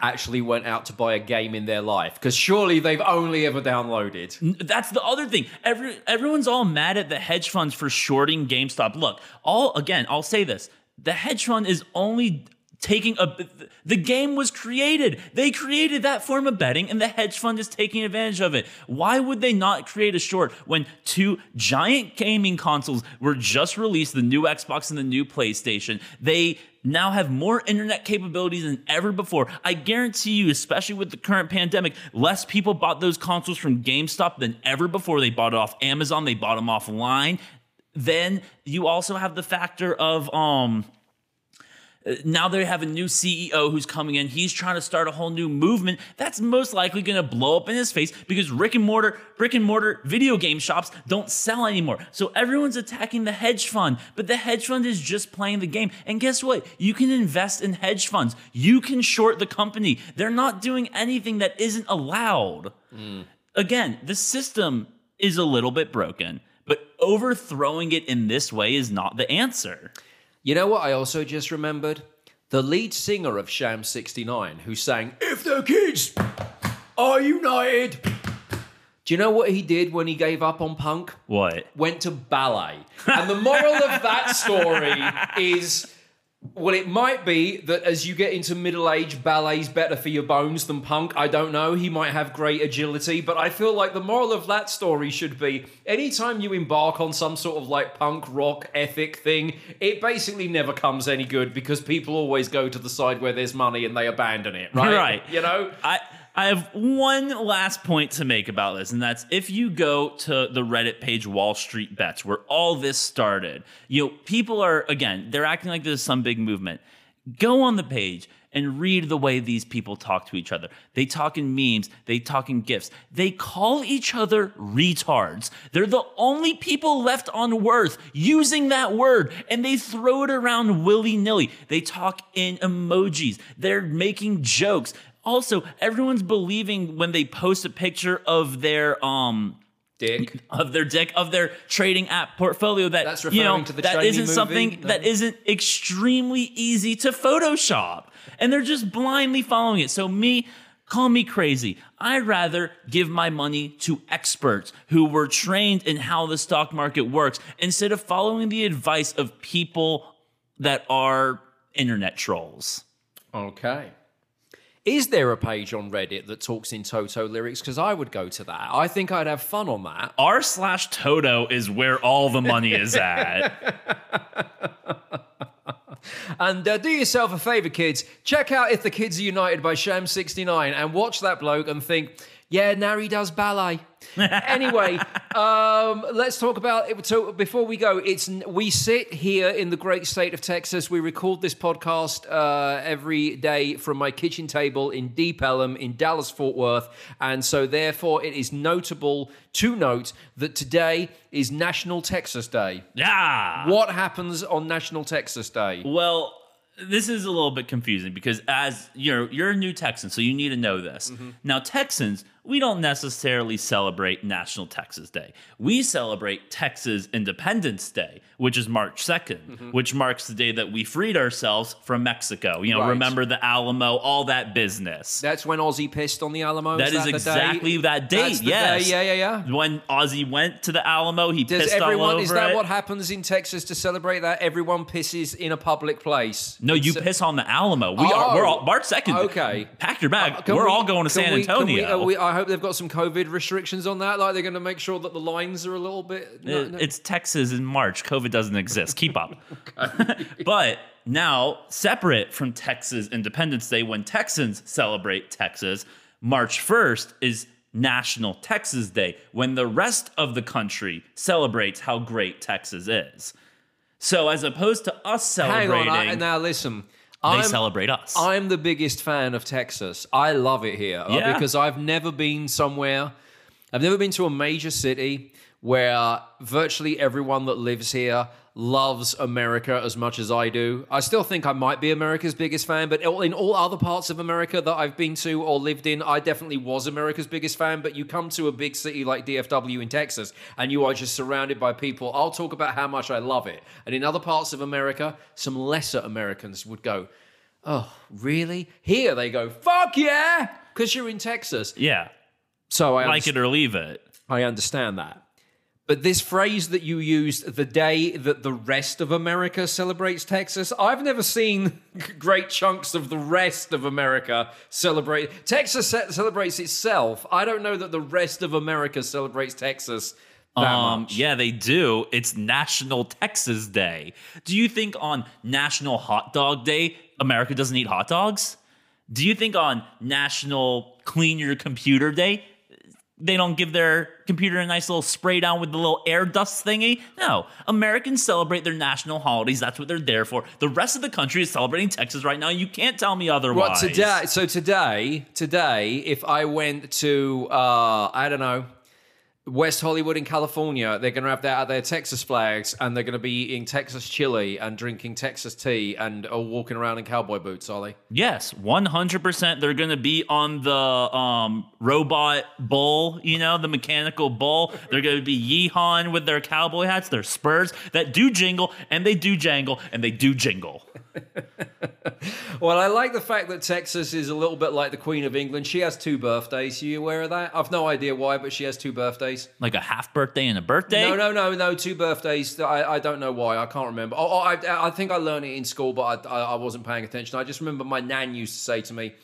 actually went out to buy a game in their life? Because surely they've only ever downloaded. That's the other thing. Every everyone's all mad at the hedge funds for shorting GameStop. Look, all again, I'll say this: the hedge fund is only taking a the game was created they created that form of betting and the hedge fund is taking advantage of it why would they not create a short when two giant gaming consoles were just released the new xbox and the new playstation they now have more internet capabilities than ever before. I guarantee you, especially with the current pandemic, less people bought those consoles from GameStop than ever before. They bought it off Amazon, they bought them offline. Then you also have the factor of um now they have a new CEO who's coming in. He's trying to start a whole new movement that's most likely going to blow up in his face because brick and mortar, brick and mortar video game shops don't sell anymore. So everyone's attacking the hedge fund, but the hedge fund is just playing the game. And guess what? You can invest in hedge funds. You can short the company. They're not doing anything that isn't allowed. Mm. Again, the system is a little bit broken, but overthrowing it in this way is not the answer. You know what I also just remembered? The lead singer of Sham 69, who sang, If the kids are united. Do you know what he did when he gave up on punk? What? Went to ballet. And the moral of that story is well, it might be that as you get into middle age, ballet's better for your bones than punk. I don't know. He might have great agility, but I feel like the moral of that story should be anytime you embark on some sort of like punk rock ethic thing, it basically never comes any good because people always go to the side where there's money and they abandon it, right? Right. You know? I I have one last point to make about this, and that's if you go to the Reddit page Wall Street Bets, where all this started, you know, people are again, they're acting like there's some big movement. Go on the page and read the way these people talk to each other. They talk in memes, they talk in gifs. They call each other retards. They're the only people left on Earth using that word, and they throw it around willy nilly. They talk in emojis. They're making jokes. Also, everyone's believing when they post a picture of their um Dick. of their dick of their trading app portfolio that That's you know referring to the that isn't movie? something No. that isn't extremely easy to Photoshop, and they're just blindly following it. So me. Call me crazy. I'd rather give my money to experts who were trained in how the stock market works instead of following the advice of people that are internet trolls. Okay. Is there a page on Reddit that talks in Toto lyrics? Because I would go to that. I think I'd have fun on that. R slash Toto is where all the money is at. And uh, do yourself a favor, kids. Check out If the Kids Are United by Sham69 and watch that bloke and think, yeah, Nari does ballet. anyway, um, let's talk about it. So before we go, it's we sit here in the great state of Texas. We record this podcast uh, every day from my kitchen table in Deep Ellum in Dallas Fort Worth, and so therefore it is notable to note that today is National Texas Day. Yeah. What happens on National Texas Day? Well, this is a little bit confusing because as you're you're a new Texan, so you need to know this. Now, Texans, we don't necessarily celebrate National Texas Day. We celebrate Texas Independence Day, which is March 2nd, which marks the day that we freed ourselves from Mexico. You know, Right. remember the Alamo, all that business. That's when Ozzy pissed on the Alamo. That is that day? exactly that date. Yes. day. Yeah, yeah, yeah. When Ozzy went to the Alamo, he Does pissed all everyone? over Is that it. what happens in Texas to celebrate that? Everyone pisses in a public place. No, you So- piss on the Alamo. We Oh, are. We're all March second. okay. pack your bag. Can we're we- all going to San we- Antonio. uh, we- I hope they've got some COVID restrictions on that. Like they're going to make sure that the lines are a little bit. no- It- no- It's Texas in March. COVID doesn't exist. Keep up. but now, separate from Texas Independence Day, when Texans celebrate Texas, March 1st is National Texas Day, when the rest of the country celebrates how great Texas is. So, as opposed to us celebrating, Hang on. I, now listen. They I'm, celebrate us. I'm the biggest fan of Texas. I love it here uh, Yeah. because I've never been somewhere. I've never been to a major city where virtually everyone that lives here loves America as much as I do. I still think I might be America's biggest fan, but in all other parts of America that I've been to or lived in, I definitely was America's biggest fan. But you come to a big city like DFW in Texas, and you are just surrounded by people. I'll talk about how much I love it. And in other parts of America, some lesser Americans would go, Oh, really? Here they go, fuck yeah, because you're in Texas. yeah. So I, Like underst- it or leave it. I understand that. But this phrase that you used, the day that the rest of America celebrates Texas, I've never seen great chunks of the rest of America celebrate. Texas celebrates itself. I don't know that the rest of America celebrates Texas that Um, much. yeah, they do. It's National Texas Day. Do you think on National Hot Dog Day, America doesn't eat hot dogs? Do you think on National Clean Your Computer Day, they don't give their computer a nice little spray down with the little air dust thingy? No. Americans celebrate their national holidays. That's what they're there for. The rest of the country is celebrating Texas right now. You can't tell me otherwise. Well, today, so today, today, if I went to, uh, I don't know, West Hollywood in California, they're going to have their, their Texas flags and they're going to be eating Texas chili and drinking Texas tea and uh, walking around in cowboy boots, are they? Yes, 100% they're going to be on the um, robot bull, you know, the mechanical bull. They're going to be yeehawing with their cowboy hats, their spurs that do jingle and they do jangle and they do jingle. Well, I like the fact that Texas is a little bit like the Queen of England. She has two birthdays. Are you aware of that? I've no idea why, but she has two birthdays. Like a half birthday and a birthday. No, no, no, no. Two birthdays. I, I don't know why. I can't remember. Oh, oh, I, I think I learned it in school, but I, I wasn't paying attention. I just remember my nan used to say to me,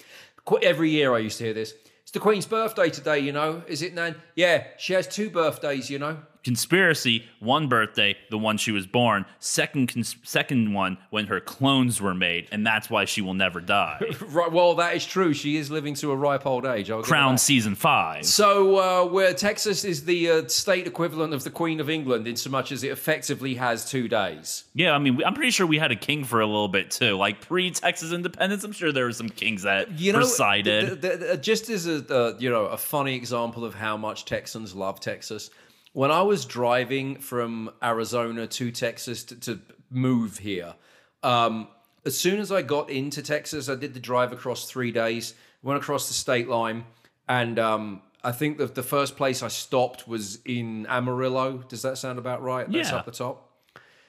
every year I used to hear this. It's the Queen's birthday today, you know. Is it, Nan? Yeah, she has two birthdays, you know. Conspiracy, one birthday, the one she was born. Second, cons- second one when her clones were made, and that's why she will never die. Right. Well, that is true. She is living to a ripe old age. Crown season five. So, uh, where Texas is the uh, state equivalent of the Queen of England, in so much as it effectively has two days. Yeah, I mean, I'm pretty sure we had a king for a little bit too. Like pre Texas independence, I'm sure there were some kings that You know, presided. th- th- th- just as a uh, you know a funny example of how much Texans love Texas. When I was driving from Arizona to Texas to, to move here, um, as soon as I got into Texas, I did the drive across three days. Went across the state line, and um, I think that the first place I stopped was in Amarillo. Does that sound about right? That's Yeah. up the top.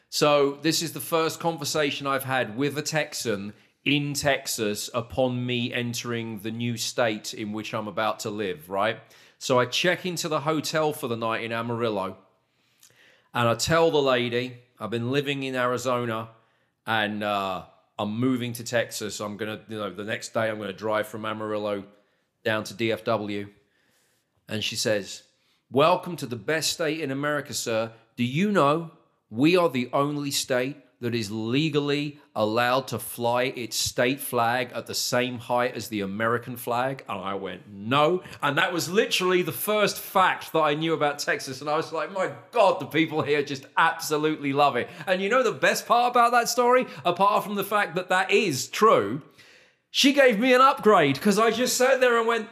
So this is the first conversation I've had with a Texan in Texas upon me entering the new state in which I'm about to live, right? So I check into the hotel for the night in Amarillo and I tell the lady I've been living in Arizona and uh, I'm moving to Texas. I'm gonna, you know, the next day I'm gonna drive from Amarillo down to DFW. And she says, Welcome to the best state in America, sir. Do you know we are the only state that is legally allowed to fly its state flag at the same height as the American flag? And I went, No. And that was literally the first fact that I knew about Texas. And I was like, My God, the people here just absolutely love it. And you know the best part about that story, apart from the fact that that is true, she gave me an upgrade because I just sat there and went,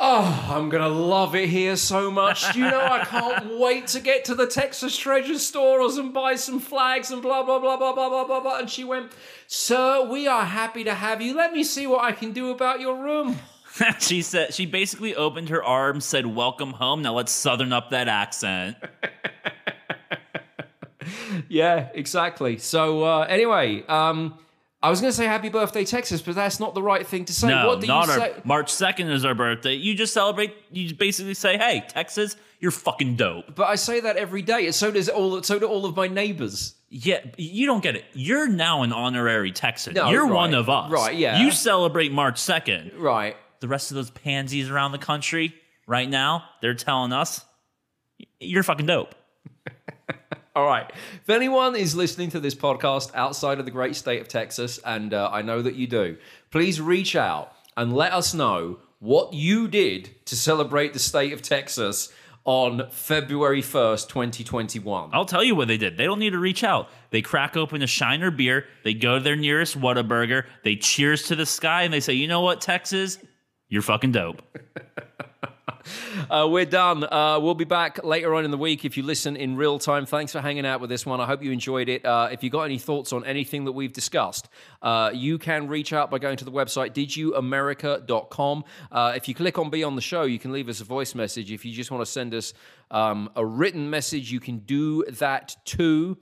Oh, I'm gonna love it here so much. Do you know I can't wait to get to the Texas treasure stores and buy some flags and blah blah blah blah blah blah blah blah. And she went, Sir, we are happy to have you. Let me see what I can do about your room. she said she basically opened her arms, said "Welcome home." Now let's southern up that accent. Yeah, exactly. So uh, anyway, um, I was gonna say happy birthday, Texas, but that's not the right thing to say. No, what do not you our say? March second is our birthday. You just celebrate. You basically say, "Hey, Texas, you're fucking dope." But I say that every day, so does all. So do all of my neighbors. Yeah, you don't get it. You're now an honorary Texan. No, you're right. one of us. Right, yeah. You celebrate March second. Right. The rest of those pansies around the country right now, they're telling us you're fucking dope. All right. If anyone is listening to this podcast outside of the great state of Texas, and uh, I know that you do, please reach out and let us know what you did to celebrate the state of Texas on February 1st, 2021. I'll tell you what they did. They don't need to reach out. They crack open a Shiner beer. They go to their nearest Whataburger. They cheers to the sky and they say, "You know what, Texas, you're fucking dope." Uh, we're done. Uh, we'll be back later on in the week if you listen in real time. Thanks for hanging out with this one. I hope you enjoyed it. Uh, if you got any thoughts on anything that we've discussed, uh, you can reach out by going to the website didyouamerica.com. Uh, if you click on Be on the Show, you can leave us a voice message. If you just want to send us um, a written message, you can do that too.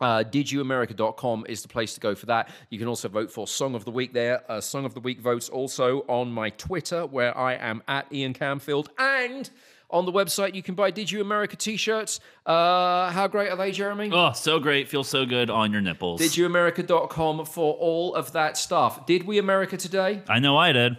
Uh, didyouamerica.com is the place to go for that. You can also vote for Song of the Week there. Uh, Song of the Week votes also on my Twitter, where I am at Ian Camfield. And On the website, you can buy Did You America t-shirts. Uh, how great are they, Jeremy? Oh, so great. Feel so good on your nipples. DidYouAmerica.com for all of that stuff. Did we America today? I know I did.